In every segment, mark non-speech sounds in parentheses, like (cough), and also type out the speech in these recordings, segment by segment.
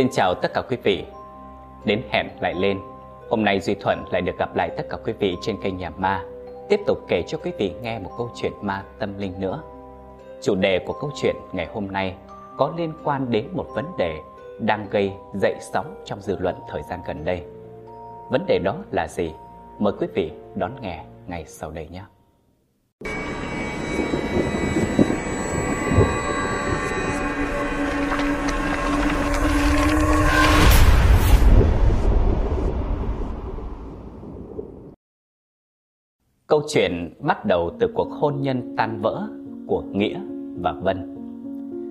Xin chào tất cả quý vị. Đến hẹn lại lên. Hôm nay Duy Thuận lại được gặp lại tất cả quý vị trên kênh Nhà Ma, tiếp tục kể cho quý vị nghe một câu chuyện ma tâm linh nữa. Chủ đề của câu chuyện ngày hôm nay có liên quan đến một vấn đề đang gây dậy sóng trong dư luận thời gian gần đây. Vấn đề đó là gì? Mời quý vị đón nghe ngay sau đây nhé. Câu chuyện bắt đầu từ cuộc hôn nhân tan vỡ của Nghĩa và Vân.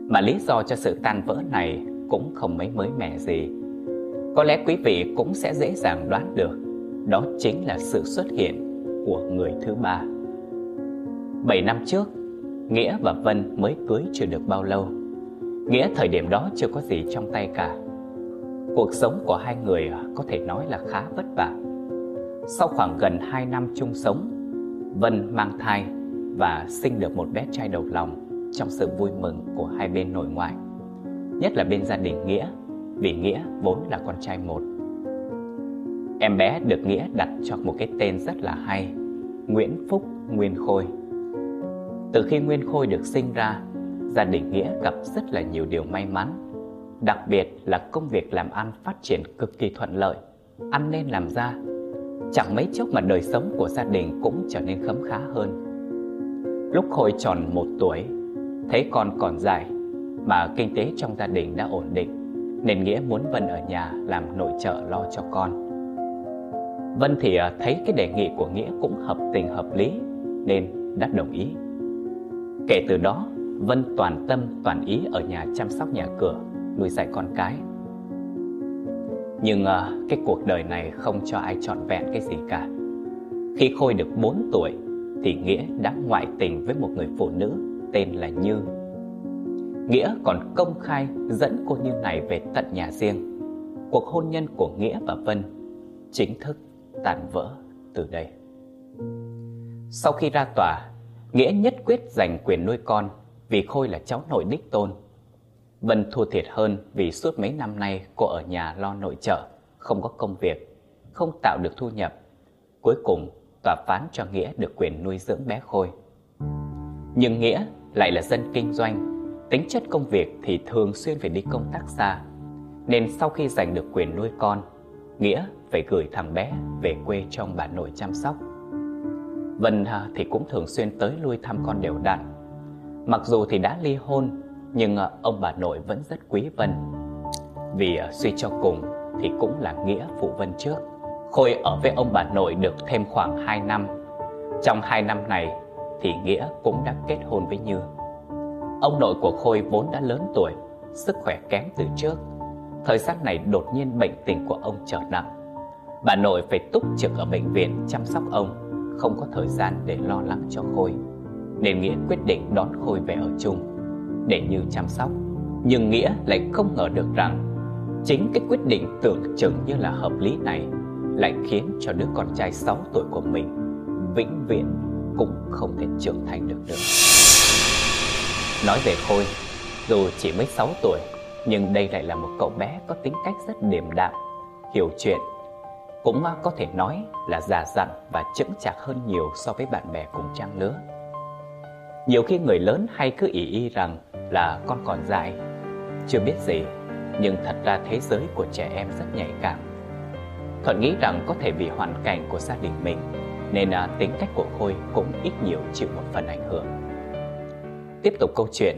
Mà lý do cho sự tan vỡ này cũng không mấy mới mẻ gì. Có lẽ quý vị cũng sẽ dễ dàng đoán được, đó chính là sự xuất hiện của người thứ ba. Bảy năm trước, Nghĩa và Vân mới cưới chưa được bao lâu. Nghĩa thời điểm đó chưa có gì trong tay cả. Cuộc sống của hai người có thể nói là khá vất vả. Sau khoảng gần 2 năm chung sống, Vân mang thai và sinh được một bé trai đầu lòng trong sự vui mừng của hai bên nội ngoại. Nhất là bên gia đình Nghĩa, vì Nghĩa vốn là con trai một. Em bé được Nghĩa đặt cho một cái tên rất là hay, Nguyễn Phúc Nguyên Khôi. Từ khi Nguyên Khôi được sinh ra, gia đình Nghĩa gặp rất là nhiều điều may mắn. Đặc biệt là công việc làm ăn phát triển cực kỳ thuận lợi, ăn nên làm ra Chẳng mấy chốc mà đời sống của gia đình cũng trở nên khấm khá hơn. Lúc Khôi tròn một tuổi, Thấy con còn dài, Mà kinh tế trong gia đình đã ổn định, Nên Nghĩa muốn Vân ở nhà làm nội trợ lo cho con. Vân thì à, thấy cái đề nghị của Nghĩa cũng hợp tình hợp lý, Nên đã đồng ý. Kể từ đó, Vân toàn tâm toàn ý ở nhà chăm sóc nhà cửa, Nuôi dạy con cái nhưng uh, cái cuộc đời này không cho ai trọn vẹn cái gì cả. Khi Khôi được 4 tuổi Thì Nghĩa đã ngoại tình với một người phụ nữ tên là Như. Nghĩa còn công khai dẫn cô Như này về tận nhà riêng. Cuộc hôn nhân của Nghĩa và Vân chính thức tàn vỡ từ đây. Sau khi ra tòa Nghĩa nhất quyết giành quyền nuôi con Vì Khôi là cháu nội đích tôn. Vân thua thiệt hơn vì suốt mấy năm nay cô ở nhà lo nội trợ, không có công việc, không tạo được thu nhập. Cuối cùng, tòa phán cho Nghĩa được quyền nuôi dưỡng bé Khôi. Nhưng Nghĩa lại là dân kinh doanh, tính chất công việc thì thường xuyên phải đi công tác xa. Nên sau khi giành được quyền nuôi con, Nghĩa phải gửi thằng bé về quê trong bà nội chăm sóc. Vân à, thì cũng thường xuyên tới lui thăm con đều đặn. Mặc dù thì đã ly hôn nhưng ờ, ông bà nội vẫn rất quý Vân. Vì ờ, suy cho cùng thì cũng là nghĩa phụ Vân trước. Khôi ở với ông bà nội được thêm khoảng 2 năm. Trong 2 năm này thì Nghĩa cũng đã kết hôn với Như. Ông nội của Khôi vốn đã lớn tuổi, Sức khỏe kém từ trước. Thời gian này đột nhiên bệnh tình của ông trở nặng. Bà nội phải túc trực ở bệnh viện chăm sóc ông, Không có thời gian để lo lắng cho Khôi. Nên Nghĩa quyết định đón Khôi về ở chung để Như chăm sóc. Nhưng Nghĩa lại không ngờ được rằng Chính cái quyết định tưởng chừng như là hợp lý này Lại khiến cho đứa con trai 6 tuổi của mình Vĩnh viễn cũng không thể trưởng thành được nữa. Nói về Khôi, Dù chỉ mới 6 tuổi, Nhưng đây lại là một cậu bé có tính cách rất điềm đạm, Hiểu chuyện, Cũng có thể nói là già dặn và chững chạc hơn nhiều so với bạn bè cùng trang lứa nhiều khi người lớn hay cứ ý y rằng là con còn dại Chưa biết gì Nhưng thật ra thế giới của trẻ em rất nhạy cảm. Thuận nghĩ rằng có thể vì hoàn cảnh của gia đình mình Nên à, tính cách của Khôi cũng ít nhiều chịu một phần ảnh hưởng. Tiếp tục câu chuyện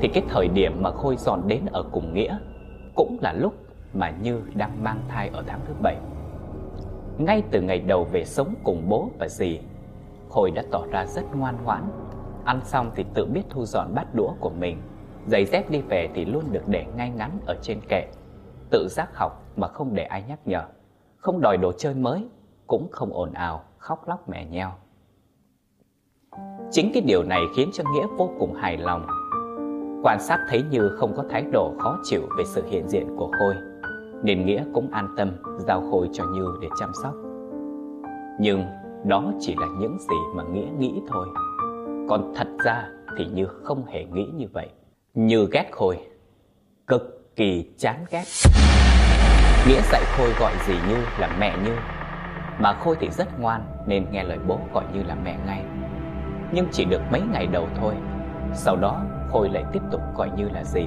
Thì cái thời điểm mà Khôi dọn đến ở cùng Nghĩa Cũng là lúc mà Như đang mang thai ở tháng thứ bảy. Ngay từ ngày đầu về sống cùng bố và dì Khôi đã tỏ ra rất ngoan ngoãn Ăn xong thì tự biết thu dọn bát đũa của mình. Giày dép đi về thì luôn được để ngay ngắn ở trên kệ. Tự giác học mà không để ai nhắc nhở. Không đòi đồ chơi mới Cũng không ồn ào, khóc lóc mẹ nheo. Chính cái điều này khiến cho Nghĩa vô cùng hài lòng. Quan sát thấy Như không có thái độ khó chịu về sự hiện diện của Khôi Nên Nghĩa cũng an tâm giao Khôi cho Như để chăm sóc. Nhưng đó chỉ là những gì mà Nghĩa nghĩ thôi còn thật ra thì Như không hề nghĩ như vậy Như ghét Khôi Cực kỳ chán ghét. Nghĩa dạy Khôi gọi gì Như là mẹ Như, mà Khôi thì rất ngoan nên nghe lời bố gọi Như là mẹ ngay. Nhưng chỉ được mấy ngày đầu thôi, sau đó Khôi lại tiếp tục gọi Như là gì.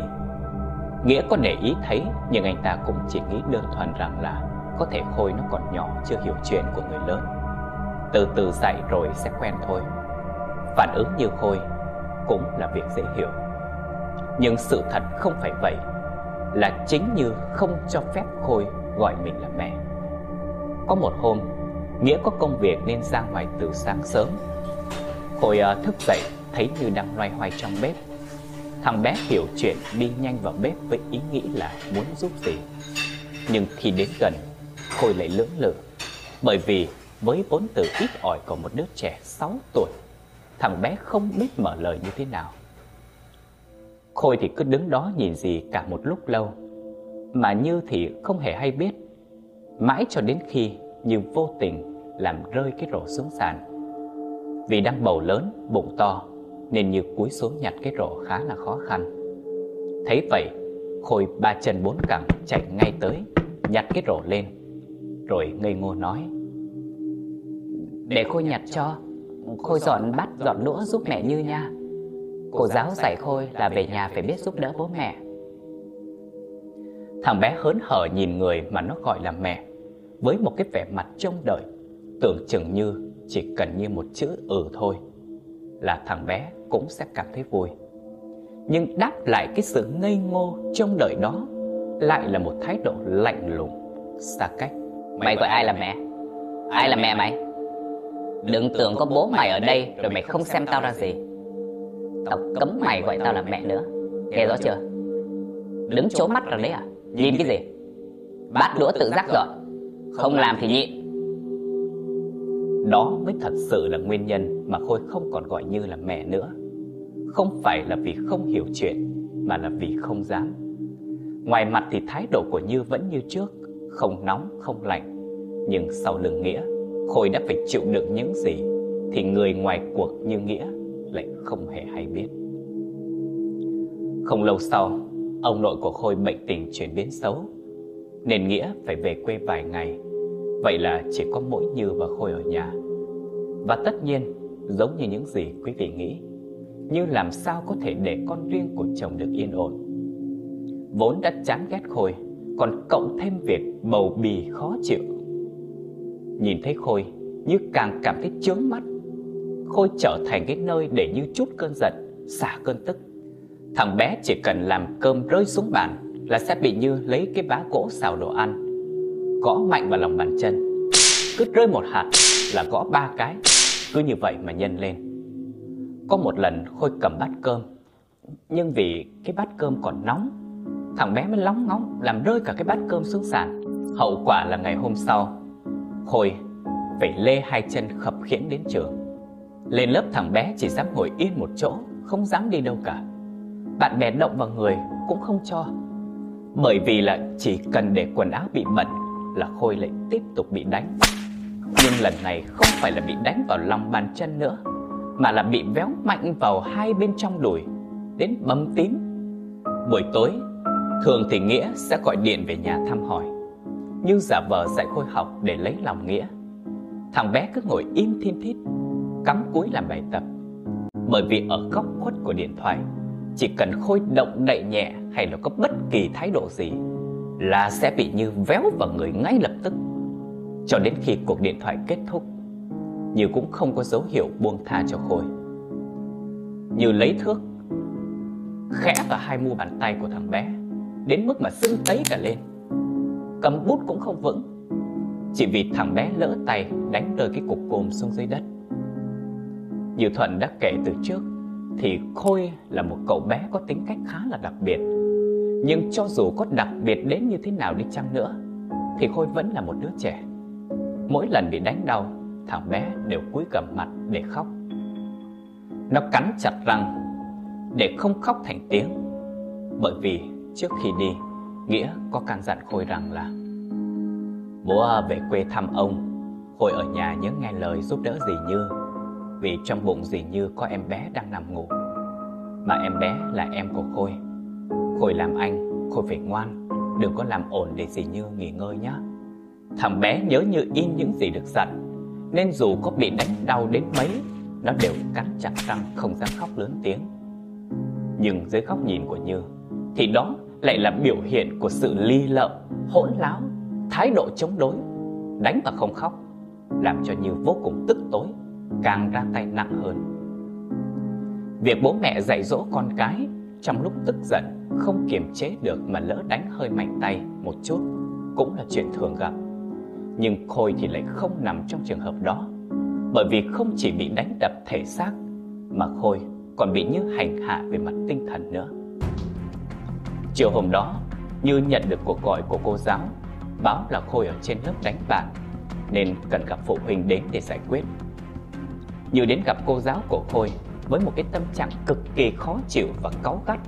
Nghĩa có để ý thấy nhưng anh ta cũng chỉ nghĩ đơn thuần rằng là có thể Khôi nó còn nhỏ chưa hiểu chuyện của người lớn. Từ từ dạy rồi sẽ quen thôi. Phản ứng như Khôi cũng là việc dễ hiểu. Nhưng sự thật không phải vậy Là chính như không cho phép Khôi gọi mình là mẹ. Có một hôm Nghĩa có công việc nên ra ngoài từ sáng sớm. Khôi uh, thức dậy thấy Như đang loay hoay trong bếp. Thằng bé hiểu chuyện đi nhanh vào bếp với ý nghĩ là muốn giúp gì. Nhưng khi đến gần Khôi lại lưỡng lự Bởi vì với vốn từ ít ỏi của một đứa trẻ 6 tuổi Thằng bé không biết mở lời như thế nào. Khôi thì cứ đứng đó nhìn gì cả một lúc lâu Mà Như thì không hề hay biết. Mãi cho đến khi Như vô tình làm rơi cái rổ xuống sàn. Vì đang bầu lớn, bụng to Nên Như cúi xuống nhặt cái rổ khá là khó khăn. Thấy vậy Khôi ba chân bốn cẳng chạy ngay tới Nhặt cái rổ lên Rồi ngây ngô nói Để Khôi nhặt cho. Khôi dọn bát dọn đũa giúp mẹ Như nha. Cô giáo dạy Khôi là về nhà phải biết giúp đỡ bố mẹ. Thằng bé hớn hở nhìn người mà nó gọi là mẹ Với một cái vẻ mặt trông đợi Tưởng chừng như chỉ cần như một chữ ừ thôi Là thằng bé cũng sẽ cảm thấy vui. Nhưng đáp lại cái sự ngây ngô trông đợi đó Lại là một thái độ lạnh lùng, xa cách. Mày gọi ai là mẹ? Ai là mẹ mày? Đừng tưởng có bố mày ở đây rồi mày không xem tao ra gì. Tao cấm mày gọi tao là mẹ nữa. Nghe rõ chưa? Đứng chố mắt rồi đấy à? Nhìn cái gì? Bát đũa tự giác dọn Không làm thì nhịn. Đó mới thật sự là nguyên nhân Mà Khôi không còn gọi Như là mẹ nữa. Không phải là vì không hiểu chuyện Mà là vì không dám. Ngoài mặt thì thái độ của Như vẫn như trước Không nóng, không lạnh. Nhưng sau lưng Nghĩa Khôi đã phải chịu đựng những gì Thì người ngoài cuộc như Nghĩa lại không hề hay biết. Không lâu sau, ông nội của Khôi bệnh tình chuyển biến xấu, nên Nghĩa phải về quê vài ngày. Vậy là chỉ có mỗi Như và Khôi ở nhà. Và tất nhiên, giống như những gì quý vị nghĩ, Như làm sao có thể để con riêng của chồng được yên ổn. Vốn đã chán ghét Khôi, còn cộng thêm việc bầu bì khó chịu. Nhìn thấy Khôi, Như càng cảm thấy chướng mắt Khôi trở thành cái nơi để như chút cơn giận, xả cơn tức. Thằng bé chỉ cần làm cơm rơi xuống bàn là sẽ bị Như lấy cái bá gỗ xào đồ ăn, gõ mạnh vào lòng bàn chân. Cứ rơi một hạt là gõ ba cái, cứ như vậy mà nhân lên. Có một lần Khôi cầm bát cơm, nhưng vì cái bát cơm còn nóng, thằng bé mới lóng ngóng làm rơi cả cái bát cơm xuống sàn. Hậu quả là ngày hôm sau, Khôi phải lê hai chân khập khiễng đến trường. Lên lớp thằng bé chỉ dám ngồi yên một chỗ, Không dám đi đâu cả. Bạn bè động vào người cũng không cho. Bởi vì là chỉ cần để quần áo bị bẩn Là Khôi lại tiếp tục bị đánh. Nhưng lần này không phải là bị đánh vào lòng bàn chân nữa, Mà là bị véo mạnh vào hai bên trong đùi, Đến bầm tím. Buổi tối, Thường thì Nghĩa sẽ gọi điện về nhà thăm hỏi. Như giả vờ dạy Khôi học để lấy lòng Nghĩa. Thằng bé cứ ngồi im thiên thít, cắm cúi làm bài tập. Bởi vì ở góc khuất của điện thoại, Chỉ cần Khôi động đậy nhẹ hay là có bất kỳ thái độ gì Là sẽ bị Như véo vào người ngay lập tức. Cho đến khi cuộc điện thoại kết thúc, Như cũng không có dấu hiệu buông tha cho Khôi. Như lấy thước, Khẽ vào hai mu bàn tay của thằng bé, Đến mức mà sưng tấy cả lên. Cầm bút cũng không vững. Chỉ vì thằng bé lỡ tay đánh rơi cái cục cồn xuống dưới đất. Như Thuận đã kể từ trước, Thì Khôi là một cậu bé có tính cách khá là đặc biệt. Nhưng cho dù có đặc biệt đến như thế nào đi chăng nữa, Thì Khôi vẫn là một đứa trẻ. Mỗi lần bị đánh đau, Thằng bé đều cúi gầm mặt để khóc. Nó cắn chặt răng Để không khóc thành tiếng, Bởi vì trước khi đi Nghĩa có căn dặn Khôi rằng là Bố à, về quê thăm ông. Khôi ở nhà nhớ nghe lời giúp đỡ gì Như vì trong bụng dì Như có em bé đang nằm ngủ. Mà em bé là em của Khôi. Khôi làm anh, Khôi phải ngoan. Đừng có làm ổn để dì Như nghỉ ngơi nhé Thằng bé nhớ như in những gì được dặn Nên dù có bị đánh đau đến mấy Nó đều cắn chặt răng không dám khóc lớn tiếng. Nhưng dưới góc nhìn của Như Thì đó lại là biểu hiện của sự ly lợm, hỗn láo Thái độ chống đối Đánh mà không khóc Làm cho Như vô cùng tức tối Càng ra tay nặng hơn. Việc bố mẹ dạy dỗ con cái Trong lúc tức giận Không kiềm chế được mà lỡ đánh hơi mạnh tay một chút Cũng là chuyện thường gặp. Nhưng Khôi thì lại không nằm trong trường hợp đó Bởi vì không chỉ bị đánh đập thể xác Mà Khôi còn bị Như hành hạ về mặt tinh thần nữa. Chiều hôm đó, Như nhận được cuộc gọi của cô giáo, Báo là Khôi ở trên lớp đánh bạn Nên cần gặp phụ huynh đến để giải quyết. Như đến gặp cô giáo của Khôi Với một cái tâm trạng cực kỳ khó chịu và cáu gắt.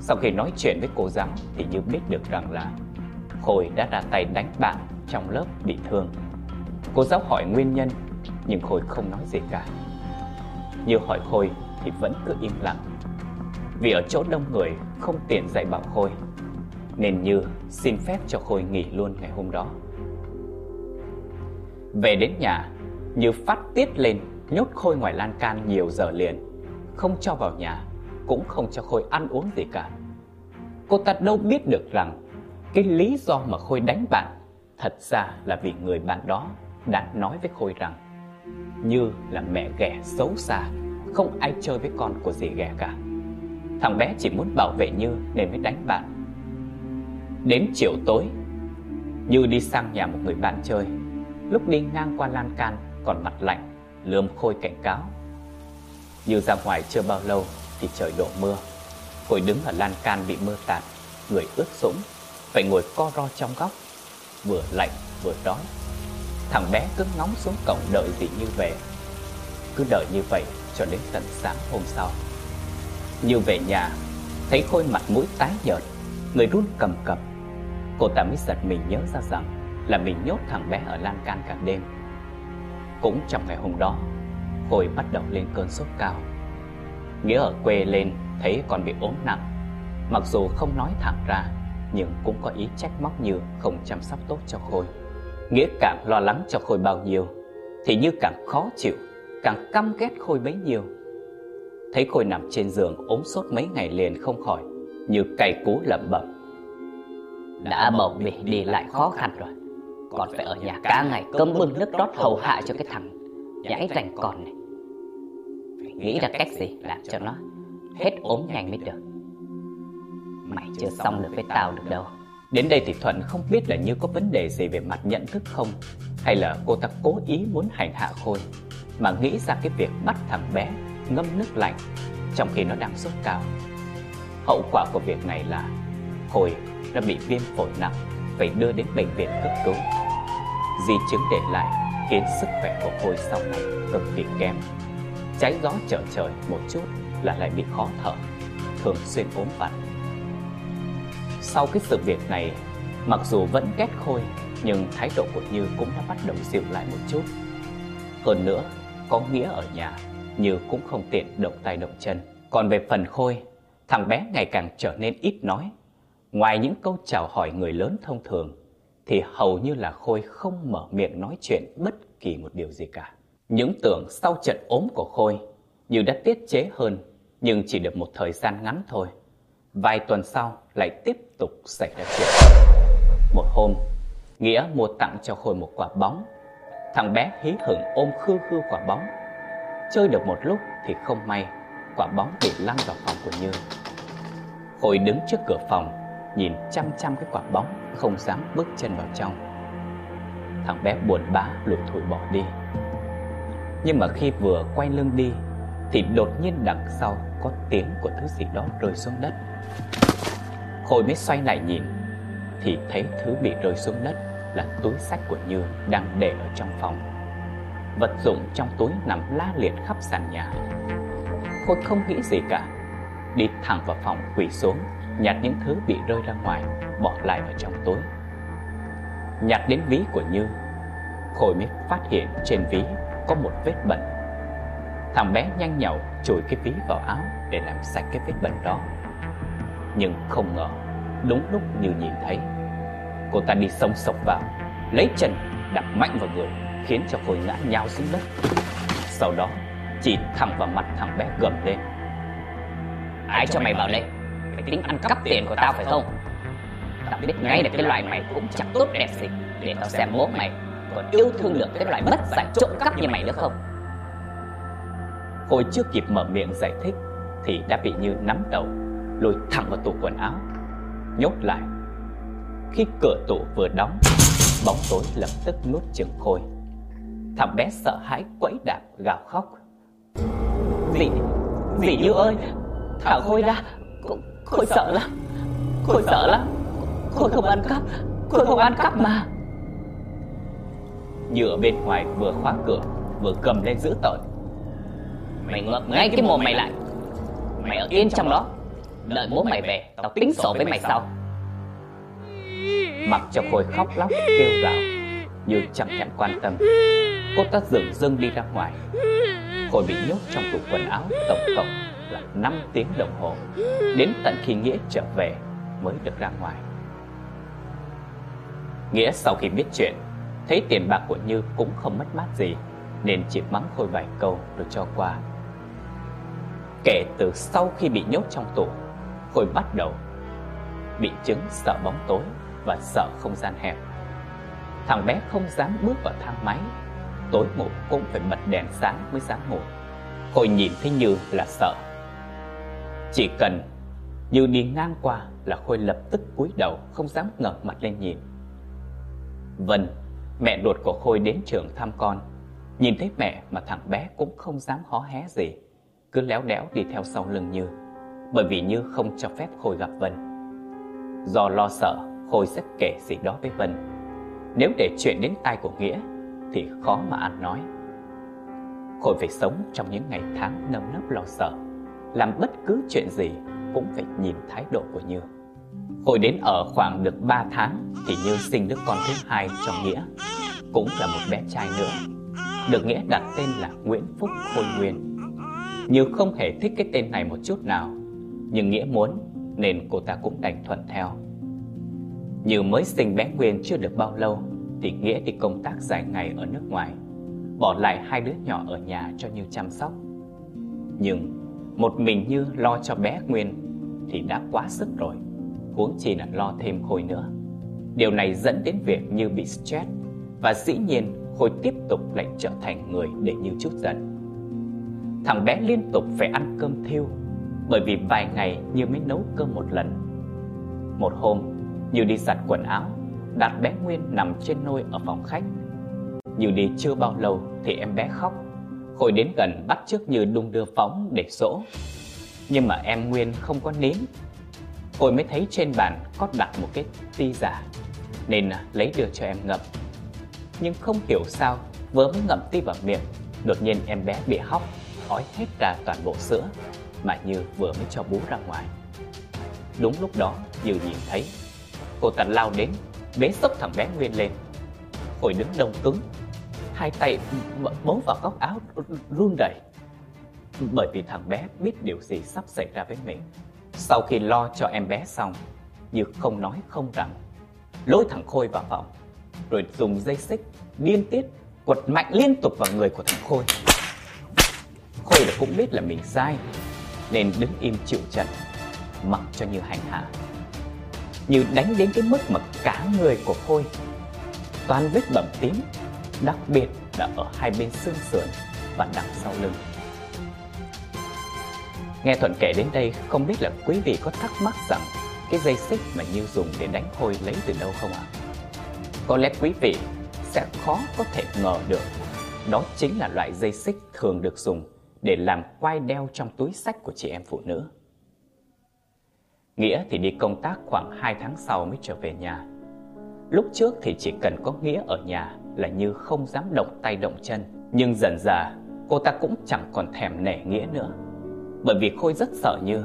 Sau khi nói chuyện với cô giáo Thì Như biết được rằng là Khôi đã ra tay đánh bạn trong lớp bị thương. Cô giáo hỏi nguyên nhân, Nhưng Khôi không nói gì cả. Như hỏi Khôi thì vẫn cứ im lặng. Vì ở chỗ đông người không tiện dạy bảo Khôi, Nên Như xin phép cho Khôi nghỉ luôn ngày hôm đó. Về đến nhà, Như phát tiết lên, Nhốt Khôi ngoài lan can nhiều giờ liền. Không cho vào nhà, Cũng không cho Khôi ăn uống gì cả. Cô ta đâu biết được rằng Cái lý do mà Khôi đánh bạn Thật ra là vì người bạn đó Đã nói với Khôi rằng Như là mẹ ghẻ xấu xa, Không ai chơi với con của dì ghẻ cả. Thằng bé chỉ muốn bảo vệ Như nên mới đánh bạn. Đến chiều tối, Như đi sang nhà một người bạn chơi. Lúc đi ngang qua lan can, Còn mặt lạnh, Lườm Khôi cảnh cáo. Như ra ngoài chưa bao lâu Thì trời đổ mưa. Khôi đứng ở lan can bị mưa tạt, Người ướt sũng, Phải ngồi co ro trong góc. Vừa lạnh, vừa đói. Thằng bé cứ ngóng xuống cổng đợi gì Như về. Cứ đợi như vậy cho đến tận sáng hôm sau. Như về nhà, Thấy Khôi mặt mũi tái nhợt, Người run cầm cập. Cô ta mới giật mình nhớ ra rằng Là mình nhốt thằng bé ở lan can cả đêm. Cũng trong ngày hôm đó, Khôi bắt đầu lên cơn sốt cao. Nghĩa ở quê lên, Thấy con bị ốm nặng. Mặc dù không nói thẳng ra, Nhưng cũng có ý trách móc Như không chăm sóc tốt cho Khôi. Nghĩa càng lo lắng cho Khôi bao nhiêu, Thì Như càng khó chịu, Càng căm ghét Khôi bấy nhiêu. Thấy Khôi nằm trên giường ốm sốt mấy ngày liền không khỏi Như cày cú lẩm bẩm. Đã bầu bì đi lại khó khăn rồi. Còn phải ở nhà cả ngày cơm bưng nước rót hầu hạ cho cái thằng Nhãi rành con này. Phải nghĩ ra cách gì làm cho nó hết ốm nhanh mới được? Mày chưa xong được với tao được đâu. Đến đây thì Thuận không biết là Như có vấn đề gì về mặt nhận thức không? Hay là cô ta cố ý muốn hành hạ Khôi Mà nghĩ ra cái việc bắt thằng bé ngâm nước lạnh Trong khi nó đang sốt cao. Hậu quả của việc này là Khôi đã bị viêm phổi nặng, Phải đưa đến bệnh viện cấp cứu. Di chứng để lại khiến sức khỏe của Khôi sau này cực kỳ kém. Trái gió trở trời một chút là lại bị khó thở, Thường xuyên ốm vặt. Sau cái sự việc này, Mặc dù vẫn ghét Khôi, Nhưng thái độ của Như cũng đã bắt đầu dịu lại một chút. Hơn nữa, Có nghĩa ở nhà. Như cũng không tiện động tay động chân. Còn về phần Khôi, Thằng bé ngày càng trở nên ít nói. Ngoài những câu chào hỏi người lớn thông thường, Thì hầu như là Khôi không mở miệng nói chuyện bất kỳ một điều gì cả. Những tưởng sau trận ốm của Khôi Như đã tiết chế hơn, Nhưng chỉ được một thời gian ngắn thôi. Vài tuần sau lại tiếp tục xảy ra chuyện. Một hôm, Nghĩa mua tặng cho Khôi một quả bóng. Thằng bé hí hửng ôm khư khư quả bóng. Chơi được một lúc thì không may, Quả bóng bị lăn vào phòng của Như. Khôi đứng trước cửa phòng, Nhìn chăm chăm cái quả bóng, Không dám bước chân vào trong. Thằng bé buồn bã lủi thủi bỏ đi. Nhưng mà khi vừa quay lưng đi, Thì đột nhiên đằng sau Có tiếng của thứ gì đó rơi xuống đất. Khôi mới xoay lại nhìn, Thì thấy thứ bị rơi xuống đất Là túi sách của Như Đang để ở trong phòng. Vật dụng trong túi nằm la liệt khắp sàn nhà. Khôi không nghĩ gì cả. Đi thẳng vào phòng, quỳ xuống, Nhặt những thứ bị rơi ra ngoài, Bỏ lại vào trong túi. Nhặt đến ví của Như, Khôi mới phát hiện trên ví Có một vết bẩn. Thằng bé nhanh nhậu chùi cái ví vào áo Để làm sạch cái vết bẩn đó. Nhưng không ngờ, Đúng lúc như nhìn thấy, Cô ta đi sông sộc vào, Lấy chân đạp mạnh vào người. Khiến cho khối ngã nhào xuống đất. Sau đó, chỉ thẳng vào mặt thằng bé gầm lên. Ai cho mày vào đây? Mày tính ăn cắp tiền của tao phải không? Tao biết ngay là cái loại mày cũng chẳng tốt đẹp gì, Để tao xem bố mày Còn yêu thương được cái loại mất giải trộm cắp như mày nữa không? Khôi chưa kịp mở miệng giải thích Thì đã bị Như nắm đầu, Lôi thẳng vào tủ quần áo, Nhốt lại. Khi cửa tủ vừa đóng, Bóng tối lập tức nuốt chừng Khôi. Thằng bé sợ hãi quẫy đạp gào khóc. Dì, dì Như ơi Thằng Khôi ra Khôi sợ lắm. Khôi sợ lắm. Khôi không ăn cắp. Khôi không ăn cắp mà. Như ở bên ngoài vừa khóa cửa Vừa cầm lên giữ tợn Mày ngậm ngay cái mồm mày lại. Mày ở yên trong đó. Đợi bố mày về Tao tính sổ với mày sau. Mặc cho Khôi khóc lóc kêu gào Như chẳng thèm quan tâm Cô ta dừng dưng đi ra ngoài. Khôi bị nhốt trong tủ quần áo tổng cộng là 5 tiếng đồng hồ. Đến tận khi Nghĩa trở về mới được ra ngoài. Nghĩa sau khi biết chuyện, Thấy tiền bạc của Như cũng không mất mát gì, Nên chỉ mắng Khôi vài câu rồi cho qua. Kể từ sau khi bị nhốt trong tủ Khôi bắt đầu Bị chứng sợ bóng tối Và sợ không gian hẹp. Thằng bé không dám bước vào thang máy Tối ngủ cũng phải bật đèn sáng mới dám ngủ. Khôi nhìn thấy Như là sợ. Chỉ cần Như đi ngang qua là Khôi lập tức cúi đầu Không dám ngẩng mặt lên nhìn. Vân, Mẹ ruột của Khôi đến trường thăm con. Nhìn thấy mẹ mà thằng bé cũng không dám hó hé gì. Cứ léo đéo đi theo sau lưng Như. Bởi vì Như không cho phép Khôi gặp Vân. Do lo sợ Khôi sẽ kể gì đó với Vân. Nếu để chuyện đến tai của Nghĩa thì khó mà ăn nói. Khôi phải sống trong những ngày tháng nâm nấp lo sợ, Làm bất cứ chuyện gì Cũng phải nhìn thái độ của Như. Khôi đến ở khoảng được 3 tháng Thì Như sinh đứa con thứ hai cho Nghĩa, Cũng là một bé trai nữa. Được Nghĩa đặt tên là Nguyễn Phúc Khôi Nguyên. Như không hề thích cái tên này một chút nào, Nhưng Nghĩa muốn Nên cô ta cũng đành thuận theo. Như mới sinh bé Nguyên chưa được bao lâu thì Nghĩa đi công tác dài ngày ở nước ngoài Bỏ lại hai đứa nhỏ ở nhà cho Như chăm sóc Nhưng một mình Như lo cho bé Nguyên Thì đã quá sức rồi huống chi là lo thêm Khôi nữa. Điều này dẫn đến việc Như bị stress và dĩ nhiên Khôi tiếp tục lại trở thành người để Như chút giận. Thằng bé liên tục phải ăn cơm thiêu bởi vì vài ngày Như mới nấu cơm một lần. Một hôm, Như đi giặt quần áo, đặt bé Nguyên nằm trên nôi ở phòng khách. Như đi chưa bao lâu thì em bé khóc. Khôi đến gần bắt trước Như đung đưa phóng để dỗ. Nhưng mà em Nguyên không có nín Hồi mới thấy trên bàn có đặt một cái ti giả, Nên à, lấy đưa cho em ngậm Nhưng không hiểu sao Vừa mới ngậm ti vào miệng, Đột nhiên em bé bị hóc, Ói hết ra toàn bộ sữa, Mà Như vừa mới cho bú ra ngoài Đúng lúc đó, Như nhìn thấy, Cô ta lao đến bé sốc thằng bé Nguyên lên. Khôi đứng đông cứng. Hai tay bấu vào góc áo run rẩy. Bởi vì thằng bé biết điều gì sắp xảy ra với mình. Sau khi lo cho em bé xong, Như không nói không rằng, Lôi thằng Khôi vào phòng, Rồi dùng dây xích điên tiết Quật mạnh liên tục vào người của thằng Khôi. Khôi là cũng biết là mình sai, Nên đứng im chịu trận, Mặc cho Như hành hạ. Như đánh đến cái mức mà cả người của Khôi Toàn vết bầm tím Đặc biệt là ở hai bên xương sườn Và đằng sau lưng Nghe Thuận kể đến đây, không biết là quý vị có thắc mắc rằng cái dây xích mà Như dùng để đánh Khôi lấy từ đâu không ạ? Có lẽ quý vị sẽ khó có thể ngờ được đó chính là loại dây xích thường được dùng để làm quai đeo trong túi sách của chị em phụ nữ. Nghĩa thì đi công tác khoảng 2 tháng sau mới trở về nhà. Lúc trước thì chỉ cần có Nghĩa ở nhà là Như không dám động tay động chân. Nhưng dần dà cô ta cũng chẳng còn thèm nể Nghĩa nữa bởi vì Khôi rất sợ Như,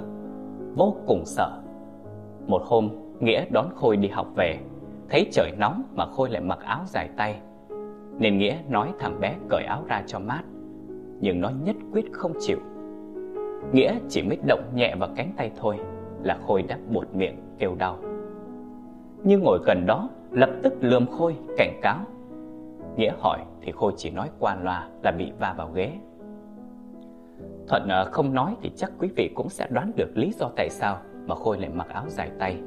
vô cùng sợ. Một hôm, Nghĩa đón Khôi đi học về, thấy trời nóng mà Khôi lại mặc áo dài tay. Nên Nghĩa nói thằng bé cởi áo ra cho mát, nhưng nó nhất quyết không chịu. Nghĩa chỉ mới động nhẹ vào cánh tay thôi, là Khôi đã buột miệng kêu đau. Nhưng ngồi gần đó, lập tức lườm Khôi cảnh cáo. Nghĩa hỏi thì Khôi chỉ nói qua loa là bị va vào ghế. Thuận ờ, không nói thì chắc quý vị cũng sẽ đoán được lý do tại sao mà Khôi lại mặc áo dài tay.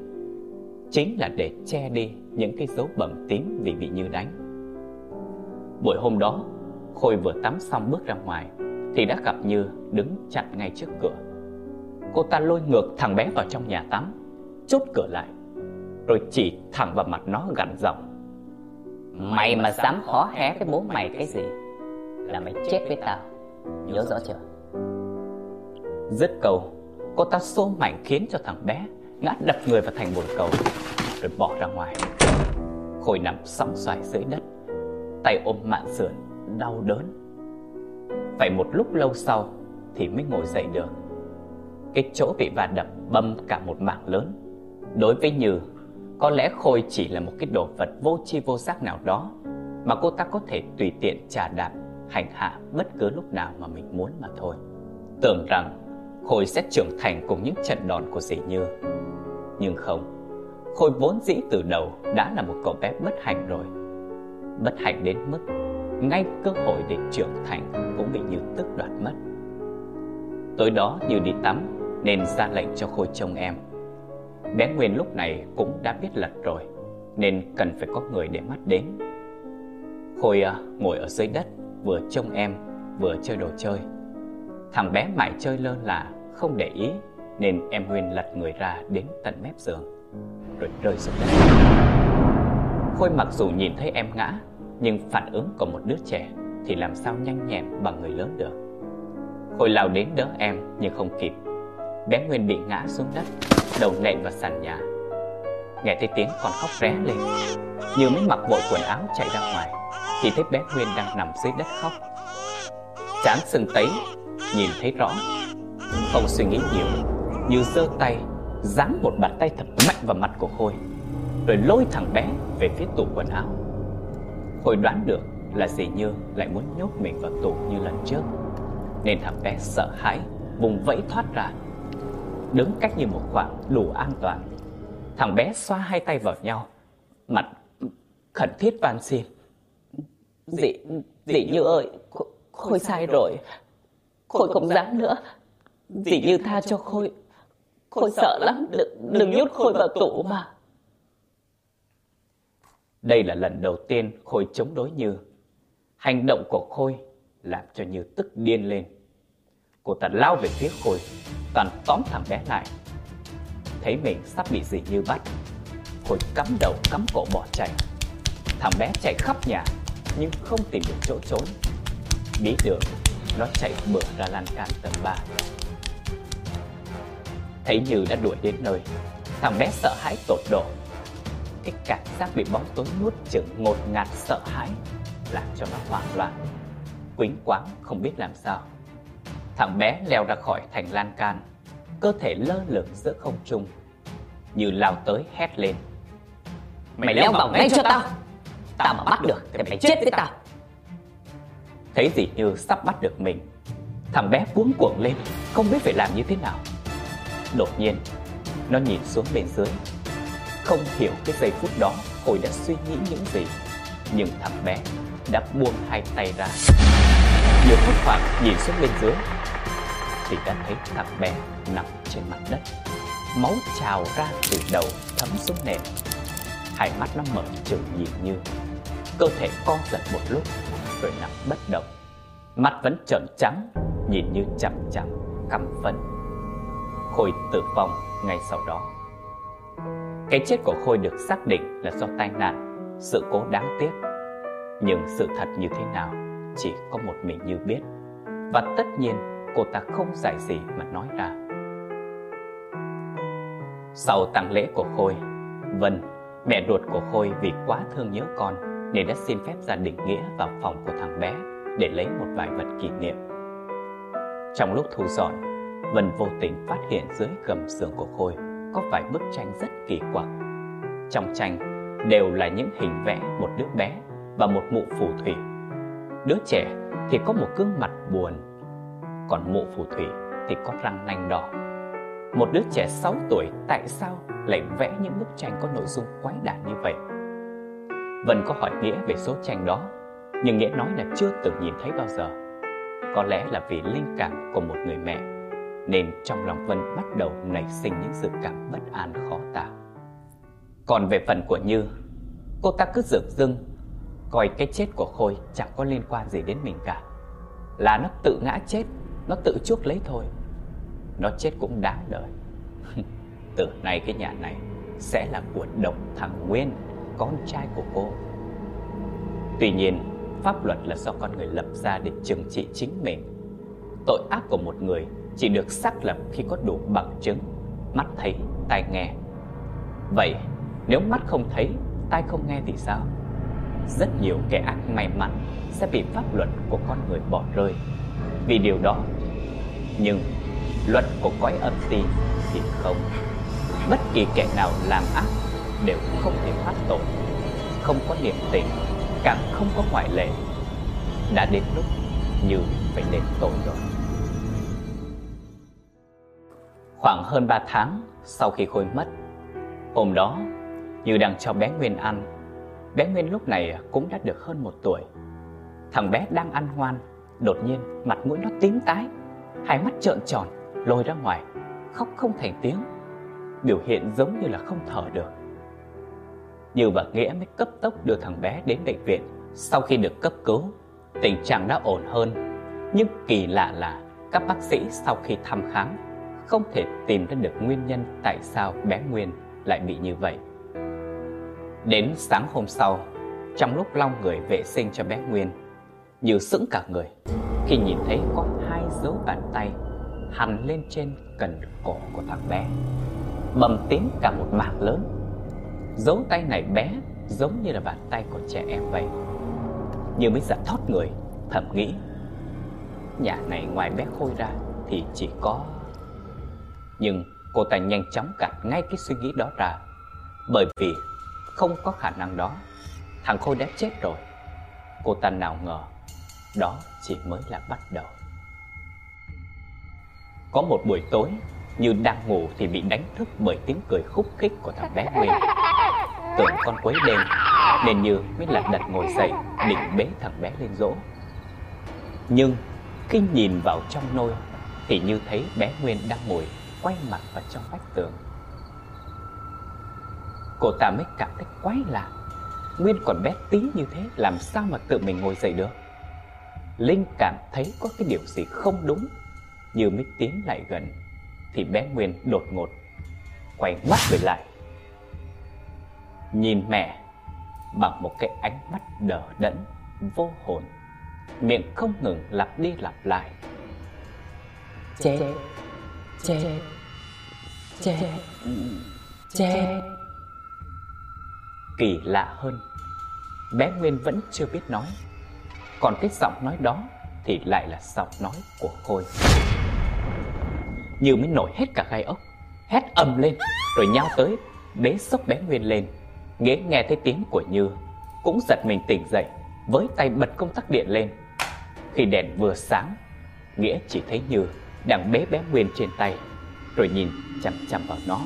Chính là để che đi những cái dấu bầm tím vì bị Như đánh. Buổi hôm đó, Khôi vừa tắm xong bước ra ngoài thì đã gặp Như đứng chặn ngay trước cửa. Cô ta lôi ngược thằng bé vào trong nhà tắm, chốt cửa lại, rồi chỉ thẳng vào mặt nó gằn giọng. Mày mà dám khó hé với bố mày cái gì Là mày chết với tao Nhớ rõ chưa Dứt câu, cô ta xô mạnh khiến cho thằng bé ngã đập người vào thành bồn cầu, rồi bỏ ra ngoài. Khôi nằm sóng xoài dưới đất, tay ôm mạng sườn, đau đớn. Phải một lúc lâu sau thì mới ngồi dậy được. Cái chỗ bị va đập bầm cả một mảng lớn. Đối với Như, có lẽ Khôi chỉ là một cái đồ vật vô tri vô giác nào đó mà cô ta có thể tùy tiện trà đạp, hành hạ bất cứ lúc nào mà mình muốn mà thôi. Tưởng rằng Khôi sẽ trưởng thành cùng những trận đòn của dì Như. Nhưng không, Khôi vốn dĩ từ đầu đã là một cậu bé bất hạnh rồi. Bất hạnh đến mức ngay cơ hội để trưởng thành cũng bị Như tức đoạt mất. Tối đó Như đi tắm nên ra lệnh cho Khôi trông em. Bé Nguyên lúc này cũng đã biết lật rồi nên cần phải có người để mắt đến. Khôi à, ngồi ở dưới đất vừa trông em vừa chơi đồ chơi. Thằng bé mãi chơi lơ là không để ý nên em Nguyên lật người ra đến tận mép giường rồi rơi xuống đất. Khôi mặc dù nhìn thấy em ngã nhưng phản ứng của một đứa trẻ thì làm sao nhanh nhẹn bằng người lớn được. Khôi lao đến đỡ em nhưng không kịp. Bé Nguyên bị ngã xuống đất, đầu nện vào sàn nhà. Nghe thấy tiếng còn khóc ré lên, như mới mặc bộ quần áo chạy ra ngoài thì thấy bé Nguyên đang nằm dưới đất khóc. Chán sưng tấy, nhìn thấy rõ, không suy nghĩ nhiều, như giơ tay giáng một bàn tay thật mạnh vào mặt của Khôi, rồi lôi thằng bé về phía tủ quần áo. Khôi đoán được là dì Như lại muốn nhốt mình vào tủ như lần trước, nên thằng bé sợ hãi, vùng vẫy thoát ra. Đứng cách như một khoảng đủ an toàn, thằng bé xoa hai tay vào nhau, mặt khẩn thiết van xin. Dì, dì Như ơi, Khôi sai rồi, Khôi không dám nữa, dì Như tha cho Khôi, Khôi sợ lắm, đừng, đừng nhốt Khôi vào tủ mà. Đây là lần đầu tiên Khôi chống đối Như. Hành động của Khôi làm cho Như tức điên lên. Cô ta lao về phía Khôi, toàn tóm thằng bé lại. Thấy mình sắp bị dì Như bắt, Khôi cắm đầu cắm cổ bỏ chạy. Thằng bé chạy khắp nhà nhưng không tìm được chỗ trốn. Bí đường, nó chạy bừa ra lan can tầng 3. Thấy Như đã đuổi đến nơi, thằng bé sợ hãi tột độ. Cái cảm giác bị bóng tối nuốt chửng ngột ngạt sợ hãi làm cho nó hoảng loạn. Quýnh quáng không biết làm sao. Thằng bé leo ra khỏi thành lan can, cơ thể lơ lửng giữa không trung. Như lao tới hét lên. Mày leo vào ngay cho tao! Tao mà bắt được thì mày chết với tao! Thấy gì Như sắp bắt được mình, thằng bé cuống cuồng lên, không biết phải làm như thế nào. Đột nhiên, nó nhìn xuống bên dưới. Không hiểu cái giây phút đó Khôi đã suy nghĩ những gì. Nhưng thằng bé đã buông hai tay ra. Vừa thất khoảng nhìn xuống bên dưới thì đã thấy thằng bé nằm trên mặt đất. Máu trào ra từ đầu thấm xuống nền. Hai mắt nó mở trừng nhìn như cơ thể co giật một lúc rồi nằm bất động. Mắt vẫn trợn trắng, nhìn như chằm chằm, căm phẫn. Khôi tử vong ngay sau đó. Cái chết của Khôi được xác định là do tai nạn, sự cố đáng tiếc. Nhưng sự thật như thế nào chỉ có một mình Như biết. Và tất nhiên cô ta không giải gì mà nói ra. Sau tang lễ của Khôi, Vân, mẹ ruột của Khôi vì quá thương nhớ con nên đã xin phép gia đình Nghĩa vào phòng của thằng bé để lấy một vài vật kỷ niệm. Trong lúc thu dọn, Vân vô tình phát hiện dưới gầm giường của Khôi có vài bức tranh rất kỳ quặc. Trong tranh đều là những hình vẽ một đứa bé và một mụ phù thủy. Đứa trẻ thì có một gương mặt buồn, còn mụ phù thủy thì có răng nanh đỏ. Một đứa trẻ 6 tuổi tại sao lại vẽ những bức tranh có nội dung quái đản như vậy? Vân có hỏi Nghĩa về số tranh đó, nhưng Nghĩa nói là chưa từng nhìn thấy bao giờ. Có lẽ là vì linh cảm của một người mẹ, nên trong lòng Vân bắt đầu nảy sinh những dự cảm bất an khó tả. Còn về phần của Như, cô ta cứ dược dưng, coi cái chết của Khôi chẳng có liên quan gì đến mình cả. Là nó tự ngã chết, nó tự chuốc lấy thôi. Nó chết cũng đáng đời. (laughs) Từ nay cái nhà này sẽ là của độc thằng Nguyên, con trai của cô. Tuy nhiên, pháp luật là do con người lập ra để trừng trị chính mình. Tội ác của một người chỉ được xác lập khi có đủ bằng chứng, mắt thấy, tai nghe. Vậy, nếu mắt không thấy, tai không nghe thì sao? Rất nhiều kẻ ác may mắn sẽ bị pháp luật của con người bỏ rơi vì điều đó. Nhưng luật của cõi âm ti thì không. Bất kỳ kẻ nào làm ác đều không thể thoát tội. Không có niềm tình, càng không có ngoại lệ. Đã đến lúc như phải đền tội rồi. Khoảng hơn 3 tháng sau khi Khôi mất, hôm đó Như đang cho bé Nguyên ăn. Bé Nguyên lúc này cũng đã được hơn một tuổi. Thằng bé đang ăn ngoan, đột nhiên mặt mũi nó tím tái, hai mắt trợn tròn, lôi ra ngoài, khóc không thành tiếng. Biểu hiện giống như là không thở được. Như và Nghĩa mới cấp tốc đưa thằng bé đến bệnh viện. Sau khi được cấp cứu, tình trạng đã ổn hơn. Nhưng kỳ lạ là các bác sĩ sau khi thăm khám không thể tìm ra được nguyên nhân tại sao bé Nguyên lại bị như vậy. Đến sáng hôm sau, trong lúc lau người vệ sinh cho bé Nguyên, Như sững cả người khi nhìn thấy có hai dấu bàn tay hằn lên trên cần cổ của thằng bé, bầm tím cả một mảng lớn. Dấu tay này bé giống như là bàn tay của trẻ em vậy. Như mới giật thót người, thầm nghĩ, nhà này ngoài bé Khôi ra thì chỉ có nhưng cô ta nhanh chóng gạt ngay cái suy nghĩ đó ra Bởi vì không có khả năng đó. Thằng Khôi đã chết rồi. Cô ta nào ngờ, Đó chỉ mới là bắt đầu. Có một buổi tối, Như đang ngủ thì bị đánh thức bởi tiếng cười khúc khích của thằng bé Nguyên. Tưởng con quấy đêm Nên Như mới lật đật ngồi dậy, Định bế thằng bé lên dỗ Nhưng khi nhìn vào trong nôi, Thì Như thấy bé Nguyên đang ngồi quay mặt vào trong vách tường. Cô ta mới cảm thấy quái lạ. Nguyên còn bé tí như thế, Làm sao mà tự mình ngồi dậy được? Linh cảm thấy có cái điều gì không đúng. Như mới tiến lại gần, Thì bé Nguyên đột ngột, Quay mắt về lại. Nhìn mẹ, Bằng một cái ánh mắt đờ đẫn, Vô hồn. Miệng không ngừng lặp đi lặp lại. Chết Chết Chết Chết. Kỳ lạ hơn. Bé Nguyên vẫn chưa biết nói. Còn cái giọng nói đó Thì lại là giọng nói của Khôi. Như mới nổi hết cả gai ốc, Hét ầm lên, Rồi nhao tới Bế sốc bé Nguyên lên. Nghĩa nghe thấy tiếng của Như, Cũng giật mình tỉnh dậy, Với tay bật công tắc điện lên. Khi đèn vừa sáng, Nghĩa chỉ thấy Như đang bế bé Nguyên trên tay, Rồi nhìn chằm chằm vào nó.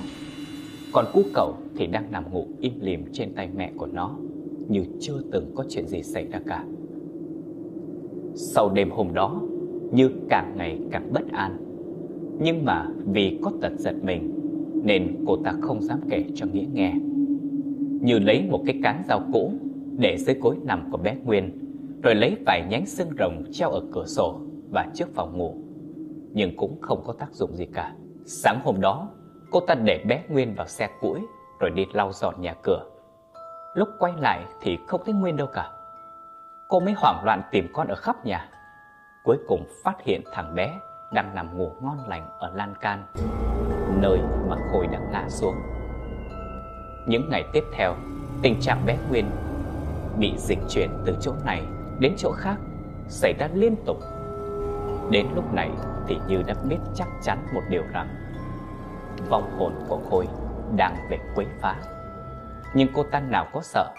Còn cu cậu thì đang nằm ngủ im lìm trên tay mẹ của nó Như chưa từng có chuyện gì xảy ra cả. Sau đêm hôm đó Như càng ngày càng bất an. Nhưng mà vì có tật giật mình Nên cô ta không dám kể cho Nghĩa nghe. Như lấy một cái cán dao cũ Để dưới gối nằm của bé Nguyên Rồi lấy vài nhánh xương rồng treo ở cửa sổ Và trước phòng ngủ. Nhưng cũng không có tác dụng gì cả. Sáng hôm đó, cô ta để bé Nguyên vào xe củi rồi đi lau dọn nhà cửa. Lúc quay lại thì không thấy Nguyên đâu cả. Cô mới hoảng loạn tìm con ở khắp nhà. Cuối cùng phát hiện thằng bé đang nằm ngủ ngon lành ở lan can, nơi mà Khôi đã ngã xuống. Những ngày tiếp theo, tình trạng bé Nguyên bị dịch chuyển từ chỗ này đến chỗ khác xảy ra liên tục. Đến lúc này thì Như đã biết chắc chắn một điều rằng vong hồn của Khôi đang về quấy phá. Nhưng cô ta nào có sợ.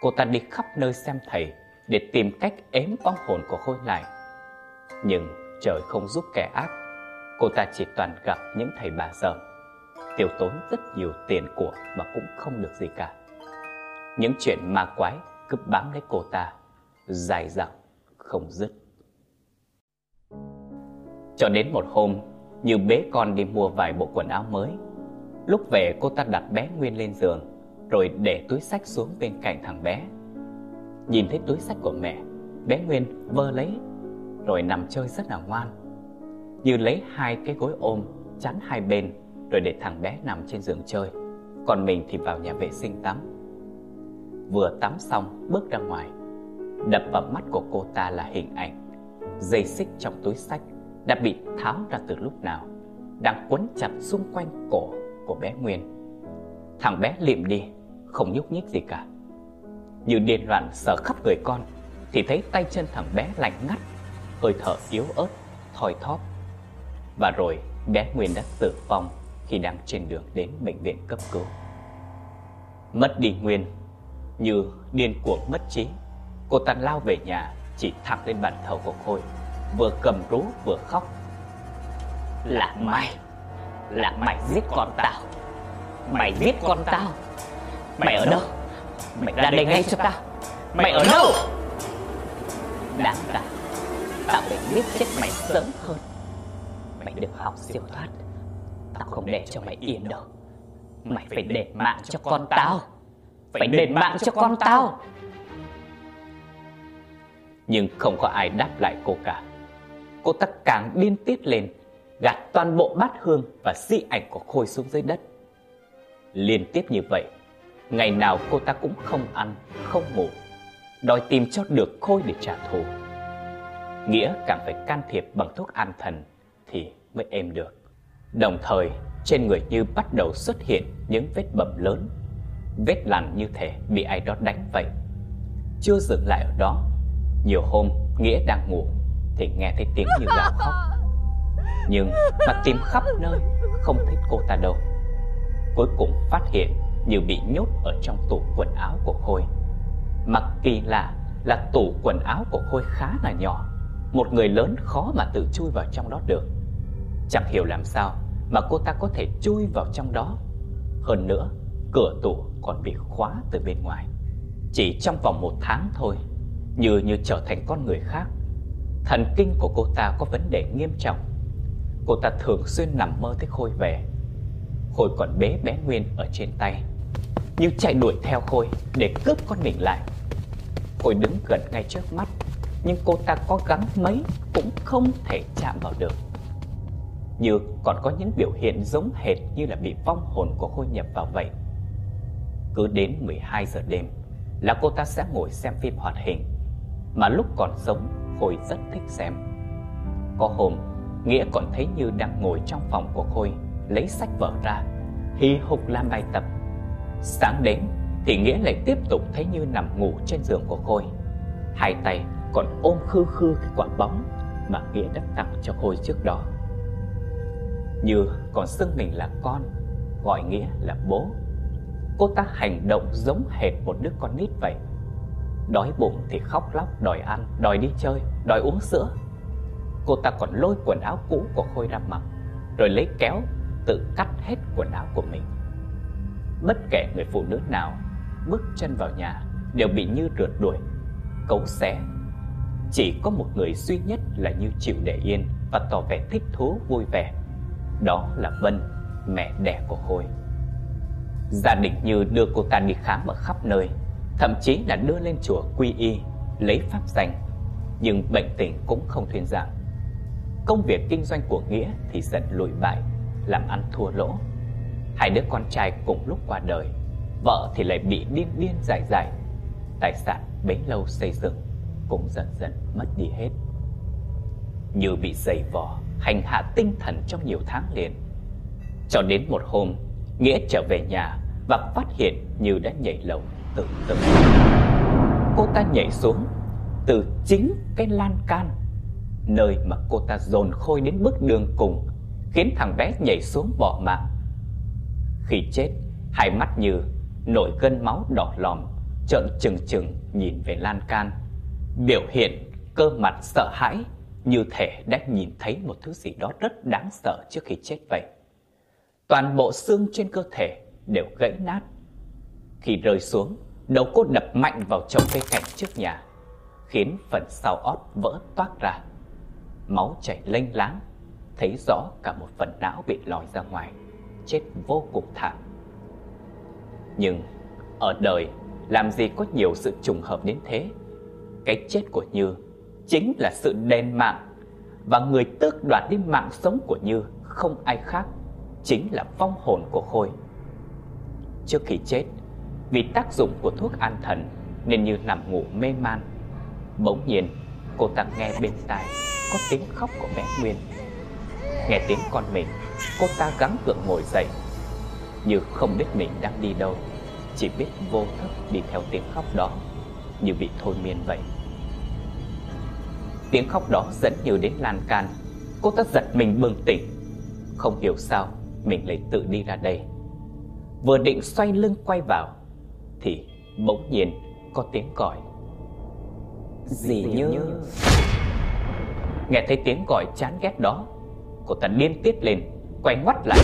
Cô ta đi khắp nơi xem thầy để tìm cách ếm vong hồn của Khôi lại. Nhưng trời không giúp kẻ ác. Cô ta chỉ toàn gặp những thầy bà dởm Tiêu tốn rất nhiều tiền của mà cũng không được gì cả Những chuyện ma quái cứ bám lấy cô ta, Dài dẳng, không dứt Cho đến một hôm như bế con đi mua vài bộ quần áo mới. Lúc về, cô ta đặt bé Nguyên lên giường, Rồi để túi sách xuống bên cạnh thằng bé. Nhìn thấy túi sách của mẹ, Bé Nguyên vơ lấy, Rồi nằm chơi rất là ngoan. Như lấy hai cái gối ôm, Chắn hai bên, Rồi để thằng bé nằm trên giường chơi. Còn mình thì vào nhà vệ sinh tắm. Vừa tắm xong, bước ra ngoài, Đập vào mắt của cô ta là hình ảnh Dây xích trong túi sách. Đã bị tháo ra từ lúc nào, Đang quấn chặt xung quanh cổ của bé Nguyên. Thằng bé liệm đi, Không nhúc nhích gì cả. Như điên loạn sợ khắp người con, Thì thấy tay chân thằng bé lạnh ngắt, Hơi thở yếu ớt, Thoi thóp. Và rồi bé Nguyên đã tử vong Khi đang trên đường đến bệnh viện cấp cứu. Mất đi Nguyên, Như điên cuồng mất trí, Cô ta lao về nhà, Chỉ thẳng lên bàn thờ của Khôi. Vừa cầm rú vừa khóc. Là mày. Là mày giết con tao. Mày giết con tao. Mày ở đâu? Mày ra đây ngay cho tao. Mày ở đâu? Đáng ra Tao phải giết chết mày sớm hơn. Mày được học siêu thoát. Tao không để cho mày yên đâu. Mày phải đền mạng cho con tao. Phải đền mạng cho con tao. Nhưng không có ai đáp lại cô cả Cô ta càng điên tiết lên Gạt toàn bộ bát hương và di ảnh của Khôi xuống dưới đất. Liên tiếp như vậy Ngày nào cô ta cũng không ăn, không ngủ Đòi tìm cho được Khôi để trả thù. Nghĩa càng phải can thiệp bằng thuốc an thần Thì mới êm được. Đồng thời trên người Như bắt đầu xuất hiện những vết bầm lớn Vết lằn như thể bị ai đó đánh vậy. Chưa dừng lại ở đó Nhiều hôm Nghĩa đang ngủ thì nghe thấy tiếng Như gào khóc. Nhưng mà tìm khắp nơi Không thấy cô ta đâu. Cuối cùng phát hiện Như bị nhốt ở trong tủ quần áo của Khôi. Mặc kỳ lạ là tủ quần áo của Khôi khá là nhỏ. Một người lớn khó mà tự chui vào trong đó được. Chẳng hiểu làm sao mà cô ta có thể chui vào trong đó. Hơn nữa, cửa tủ còn bị khóa từ bên ngoài. Chỉ trong vòng một tháng thôi, Như như trở thành con người khác Thần kinh của cô ta có vấn đề nghiêm trọng. Cô ta thường xuyên nằm mơ thấy Khôi về. Khôi còn bế bé Nguyên ở trên tay. Như chạy đuổi theo Khôi để cướp con mình lại. Khôi đứng gần ngay trước mắt, Nhưng cô ta có gắng mấy cũng không thể chạm vào được. Như còn có những biểu hiện giống hệt như là bị vong hồn của Khôi nhập vào vậy. Cứ đến 12 giờ đêm là cô ta sẽ ngồi xem phim hoạt hình, Mà lúc còn sống Khôi rất thích xem. Có hôm, Nghĩa còn thấy Như đang ngồi trong phòng của Khôi, Lấy sách vở ra, Hì hục làm bài tập. Sáng đến thì Nghĩa lại tiếp tục thấy Như nằm ngủ trên giường của Khôi. Hai tay còn ôm khư khư cái quả bóng Mà Nghĩa đã tặng cho Khôi trước đó. Như còn xưng mình là con, Gọi Nghĩa là bố. Cô ta hành động giống hệt một đứa con nít vậy. Đói bụng thì khóc lóc đòi ăn, đòi đi chơi, đòi uống sữa. Cô ta còn lôi quần áo cũ của Khôi ra mặc Rồi lấy kéo tự cắt hết quần áo của mình. Bất kể người phụ nữ nào bước chân vào nhà Đều bị Như rượt đuổi, cấu xé. Chỉ có một người duy nhất là Như chịu để yên Và tỏ vẻ thích thú vui vẻ. Đó là Vân, mẹ đẻ của Khôi. Gia đình Như đưa cô ta đi khám ở khắp nơi. Thậm chí là đưa lên chùa quy y, Lấy pháp danh, Nhưng bệnh tình cũng không thuyên giảm. Công việc kinh doanh của Nghĩa thì dần lùi bại, Làm ăn thua lỗ. Hai đứa con trai cùng lúc qua đời, Vợ thì lại bị điên điên dại dại. Tài sản bấy lâu xây dựng Cũng dần dần mất đi hết. Như bị dày vò, Hành hạ tinh thần trong nhiều tháng liền. Cho đến một hôm, Nghĩa trở về nhà Và phát hiện Như đã nhảy lầu tự tử Cô ta nhảy xuống Từ chính cái lan can, Nơi mà cô ta dồn khôi đến bước đường cùng, Khiến thằng bé nhảy xuống bỏ mạng Khi chết, Hai mắt như nổi gân máu đỏ lòm, Trợn trừng trừng nhìn về lan can, Biểu hiện cơ mặt sợ hãi như thể đã nhìn thấy một thứ gì đó rất đáng sợ trước khi chết vậy. Toàn bộ xương trên cơ thể đều gãy nát. Khi rơi xuống, đầu cô đập mạnh vào chậu cây cảnh trước nhà, khiến phần sau ót vỡ toát ra. Máu chảy lênh láng, thấy rõ cả một phần não bị lòi ra ngoài, chết vô cùng thảm. Nhưng ở đời làm gì có nhiều sự trùng hợp đến thế? Cái chết của Như chính là sự đen mạng và người tước đoạt đi mạng sống của Như không ai khác, chính là vong hồn của Khôi. Trước khi chết, vì tác dụng của thuốc an thần nên Như nằm ngủ mê man. Bỗng nhiên, cô ta nghe bên tai có tiếng khóc của bé Nguyên. Nghe tiếng con mình, cô ta gắng gượng ngồi dậy, như không biết mình đang đi đâu, chỉ biết vô thức đi theo tiếng khóc đó, như bị thôi miên vậy. Tiếng khóc đó dẫn Như đến lan can Cô ta giật mình bừng tỉnh Không hiểu sao mình lại tự đi ra đây Vừa định xoay lưng quay vào thì bỗng nhiên có tiếng gọi. Gì như. Nghe thấy tiếng gọi chán ghét đó Cô ta điên tiết lên Quay ngoắt lại.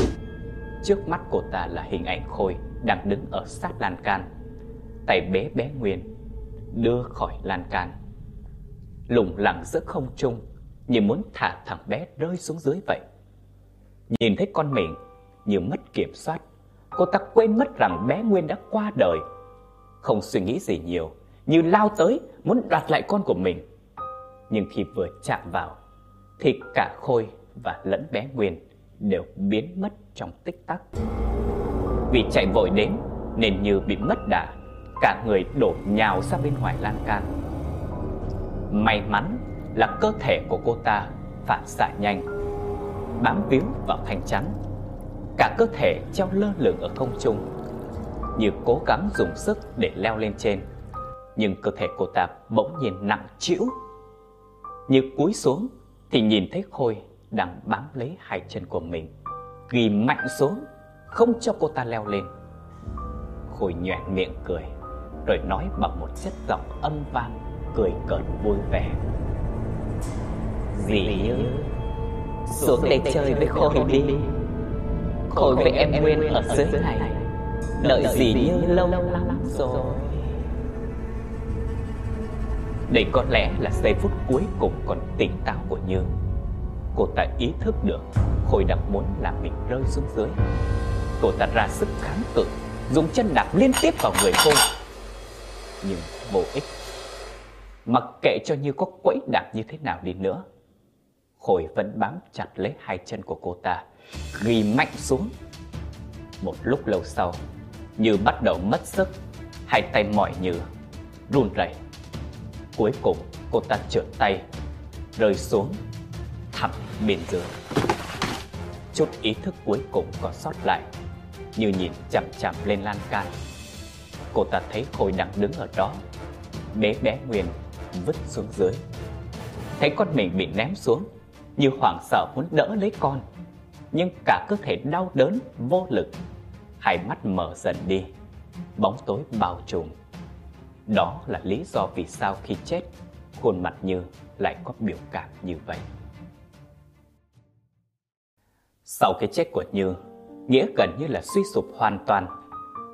Trước mắt cô ta là hình ảnh Khôi Đang đứng ở sát lan can. Tay bế bé Nguyên Đưa khỏi lan can. Lủng lẳng giữa không trung như muốn thả thằng bé rơi xuống dưới vậy. Nhìn thấy con mình như mất kiểm soát, cô ta quên mất rằng bé Nguyên đã qua đời. Không suy nghĩ gì nhiều, như lao tới muốn đoạt lại con của mình. Nhưng khi vừa chạm vào, thì cả Khôi và lẫn bé Nguyên đều biến mất trong tích tắc. Vì chạy vội đến nên như bị mất đà, cả người đổ nhào ra bên ngoài lan can. May mắn là cơ thể của cô ta phản xạ nhanh Bám víu vào thanh chắn Cả cơ thể treo lơ lửng ở không trung như cố gắng dùng sức để leo lên trên. Nhưng cơ thể cô ta bỗng nhiên nặng trĩu. Như cúi xuống thì nhìn thấy Khôi đang bám lấy hai chân của mình, Ghi mạnh xuống, Không cho cô ta leo lên. Khôi nhoẻn miệng cười, Rồi nói bằng một chất giọng âm vang, cười cợt vui vẻ. Dì như Xuống đây chơi với Khôi đi. Khôi với em Nguyên ở dưới này. Đợi dì như lâu lắm rồi. Đây có lẽ là giây phút cuối cùng còn tỉnh táo của Như Cô ta ý thức được Khôi đang muốn làm mình rơi xuống dưới. Cô ta ra sức kháng cự Dùng chân đạp liên tiếp vào người Khôi Nhưng vô ích Mặc kệ cho như có quẫy đạp như thế nào đi nữa Khôi vẫn bám chặt lấy hai chân của cô ta Ghi mạnh xuống một lúc lâu sau Như bắt đầu mất sức Hai tay mỏi nhừ, Run rẩy Cuối cùng cô ta trượt tay Rơi xuống Thẳng bên dưới Chút ý thức cuối cùng còn sót lại Như nhìn chằm chằm lên lan can Cô ta thấy Khôi đang đứng ở đó bé bé Nguyên vứt xuống dưới. Thấy con mình bị ném xuống, như hoảng sợ muốn đỡ lấy con, nhưng cả cơ thể đau đớn, vô lực. Hai mắt mở dần đi, bóng tối bao trùm. Đó là lý do vì sao khi chết, khuôn mặt Như lại có biểu cảm như vậy. Sau cái chết của Như, Nghĩa gần như là suy sụp hoàn toàn.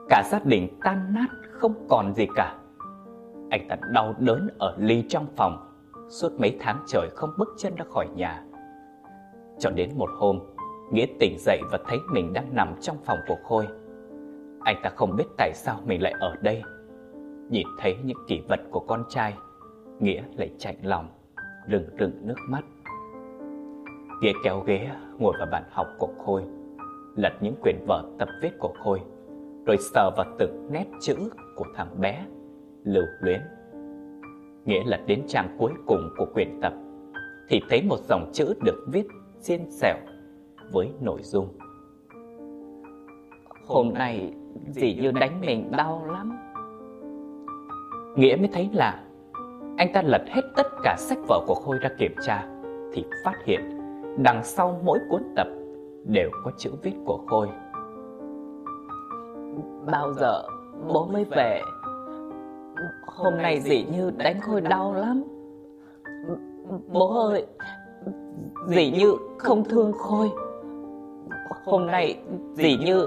Cả gia đình tan nát không còn gì cả. Anh ta đau đớn ở ly trong phòng Suốt mấy tháng trời không bước chân ra khỏi nhà Cho đến một hôm Nghĩa tỉnh dậy và thấy mình đang nằm trong phòng của Khôi. Anh ta không biết tại sao mình lại ở đây. Nhìn thấy những kỷ vật của con trai, Nghĩa lại chạy lòng, Rừng rừng nước mắt. Nghĩa kéo ghế, ngồi vào bàn học của Khôi, Lật những quyển vở tập viết của Khôi, Rồi sờ vào từng nét chữ của thằng bé, lưu luyến. Nghĩa lật đến trang cuối cùng của quyển tập, thì thấy một dòng chữ được viết xiên xẻo với nội dung. Hôm nay dì như đánh mình đau lắm. Nghĩa mới thấy là Anh ta lật hết tất cả sách vở của Khôi ra kiểm tra, Thì phát hiện đằng sau mỗi cuốn tập đều có chữ viết của Khôi. Bao giờ bố mới về? Hôm nay dì như đánh khôi đau lắm. Bố ơi Dì Như không thương Khôi. Hôm nay dì Như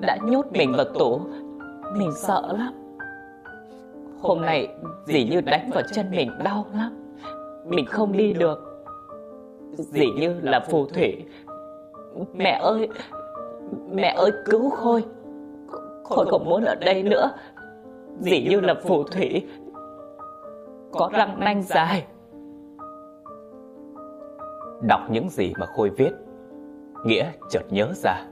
đã nhốt mình vào tủ Mình sợ lắm. Hôm nay dì Như đánh vào chân mình đau lắm. Mình không đi được. Dì Như là phù thủy. Mẹ ơi Mẹ ơi cứu Khôi. Khôi không muốn ở đây nữa. Dì Như là phù thủy. Có răng nanh dài. Đọc những gì mà Khôi viết Nghĩa chợt nhớ ra,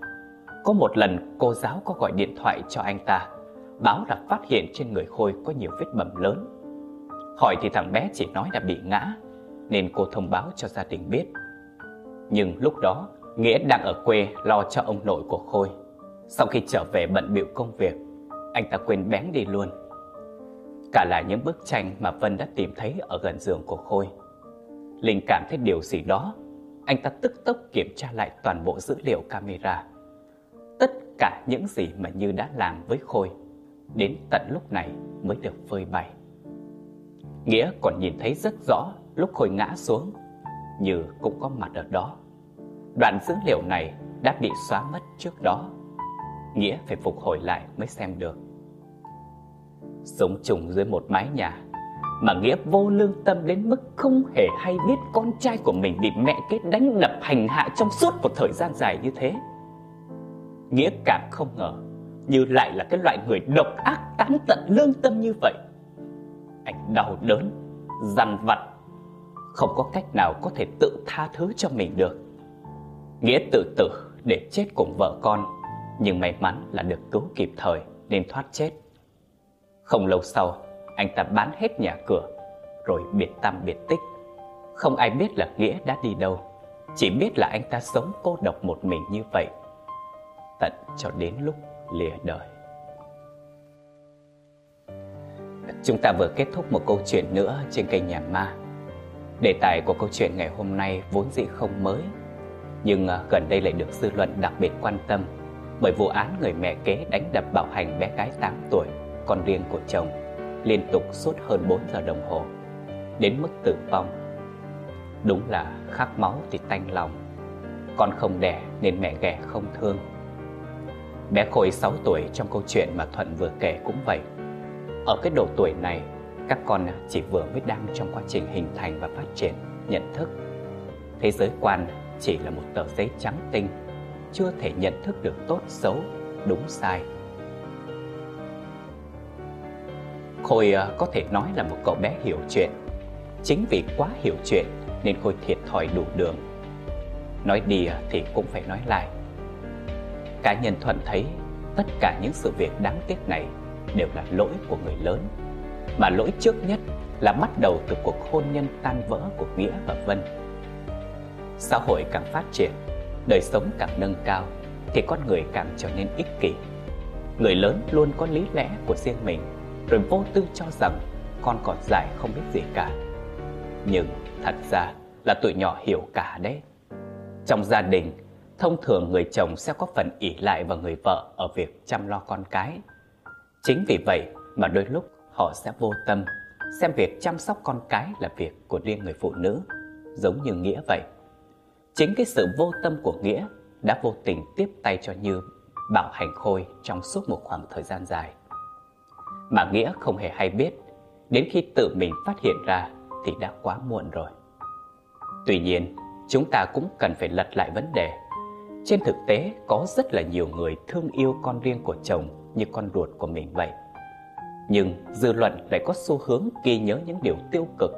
Có một lần cô giáo có gọi điện thoại cho anh ta, Báo là phát hiện trên người Khôi có nhiều vết bầm lớn. Hỏi thì thằng bé chỉ nói là bị ngã, Nên cô thông báo cho gia đình biết. Nhưng lúc đó, Nghĩa đang ở quê lo cho ông nội của Khôi. Sau khi trở về bận bịu công việc, Anh ta quên bén đi luôn. Cả là những bức tranh mà Vân đã tìm thấy ở gần giường của Khôi. Linh cảm thấy điều gì đó anh ta tức tốc kiểm tra lại toàn bộ dữ liệu camera. Tất cả những gì mà Như đã làm với Khôi, Đến tận lúc này mới được phơi bày. Nghĩa còn nhìn thấy rất rõ lúc Khôi ngã xuống, Như cũng có mặt ở đó. Đoạn dữ liệu này đã bị xóa mất trước đó. Nghĩa phải phục hồi lại mới xem được. Sống chung dưới một mái nhà mà Nghĩa vô lương tâm đến mức không hề hay biết con trai của mình bị mẹ kết đánh đập hành hạ trong suốt một thời gian dài như thế. Nghĩa cảm không ngờ Như lại là cái loại người độc ác tán tận lương tâm như vậy. Anh đau đớn, dằn vặt Không có cách nào có thể tự tha thứ cho mình được. Nghĩa tự tử để chết cùng vợ con Nhưng may mắn là được cứu kịp thời nên thoát chết. Không lâu sau anh ta bán hết nhà cửa Rồi biệt tăm biệt tích. Không ai biết là Nghĩa đã đi đâu Chỉ biết là anh ta sống cô độc một mình như vậy Tận cho đến lúc lìa đời. Chúng ta vừa kết thúc một câu chuyện nữa trên kênh Nhà Ma. Đề tài của câu chuyện ngày hôm nay vốn dĩ không mới nhưng à, gần đây lại được dư luận đặc biệt quan tâm bởi vụ án người mẹ kế đánh đập bạo hành bé gái 8 tuổi, con riêng của chồng, liên tục suốt hơn 4 giờ đồng hồ, đến mức tử vong. Đúng là khắc máu thì tanh lòng, con không đẻ nên mẹ ghẻ không thương. Bé Khôi 6 tuổi trong câu chuyện mà Thuận vừa kể cũng vậy. Ở cái độ tuổi này, các con chỉ vừa mới đang trong quá trình hình thành và phát triển nhận thức. Thế giới quan chỉ là một tờ giấy trắng tinh, chưa thể nhận thức được tốt xấu, đúng sai. Khôi ờ, có thể nói là một cậu bé hiểu chuyện. Chính vì quá hiểu chuyện nên Khôi thiệt thòi đủ đường. Nói đi ờ, thì cũng phải nói lại. Cá nhân Thuận thấy tất cả những sự việc đáng tiếc này đều là lỗi của người lớn. Mà lỗi trước nhất là bắt đầu từ cuộc hôn nhân tan vỡ của Nghĩa và Vân. Xã hội càng phát triển, đời sống càng nâng cao thì con người càng trở nên ích kỷ. Người lớn luôn có lý lẽ của riêng mình, rồi vô tư cho rằng con còn dài không biết gì cả. Nhưng thật ra là tụi nhỏ hiểu cả đấy. Trong gia đình, thông thường người chồng sẽ có phần ỷ lại vào người vợ ở việc chăm lo con cái. Chính vì vậy mà đôi lúc họ sẽ vô tâm xem việc chăm sóc con cái là việc của riêng người phụ nữ, giống như Nghĩa vậy. Chính cái sự vô tâm của Nghĩa đã vô tình tiếp tay cho Như bảo hành Khôi trong suốt một khoảng thời gian dài. Mà Nghĩa không hề hay biết, đến khi tự mình phát hiện ra thì đã quá muộn rồi. Tuy nhiên, chúng ta cũng cần phải lật lại vấn đề. Trên thực tế, có rất là nhiều người thương yêu con riêng của chồng như con ruột của mình vậy. Nhưng dư luận lại có xu hướng ghi nhớ những điều tiêu cực.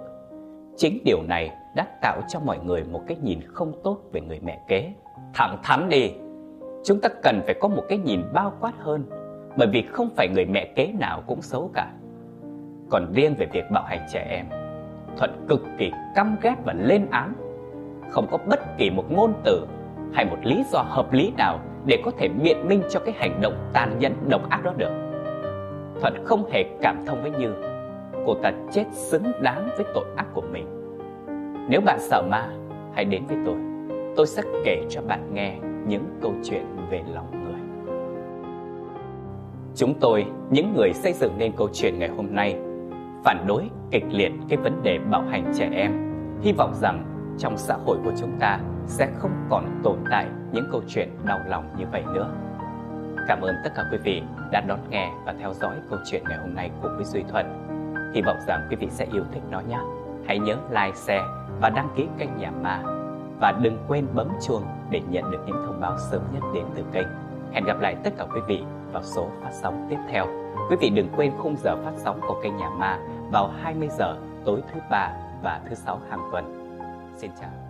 Chính điều này đã tạo cho mọi người một cái nhìn không tốt về người mẹ kế. Thẳng thắn đi, chúng ta cần phải có một cái nhìn bao quát hơn, bởi vì không phải người mẹ kế nào cũng xấu cả. Còn riêng về việc bạo hành trẻ em, Thuận cực kỳ căm ghét và lên án. Không có bất kỳ một ngôn từ hay một lý do hợp lý nào để có thể biện minh cho cái hành động tàn nhẫn độc ác đó được. Thuận không hề cảm thông với Như. Cô ta chết xứng đáng với tội ác của mình. Nếu bạn sợ ma, hãy đến với tôi. Tôi sẽ kể cho bạn nghe những câu chuyện về lòng. Chúng tôi, những người xây dựng nên câu chuyện ngày hôm nay, phản đối kịch liệt cái vấn đề bạo hành trẻ em, Hy vọng rằng trong xã hội của chúng ta sẽ không còn tồn tại những câu chuyện đau lòng như vậy nữa. Cảm ơn tất cả quý vị đã đón nghe và theo dõi câu chuyện ngày hôm nay của Quý Duy Thuận. Hy vọng rằng quý vị sẽ yêu thích nó nhé. Hãy nhớ like, share và đăng ký kênh Nhà Ma. Và đừng quên bấm chuông để nhận được những thông báo sớm nhất đến từ kênh. Hẹn gặp lại tất cả quý vị vào số phát sóng tiếp theo. Quý vị đừng quên khung giờ phát sóng của kênh Nhà Ma vào 20 giờ tối thứ ba và thứ sáu hàng tuần. Xin chào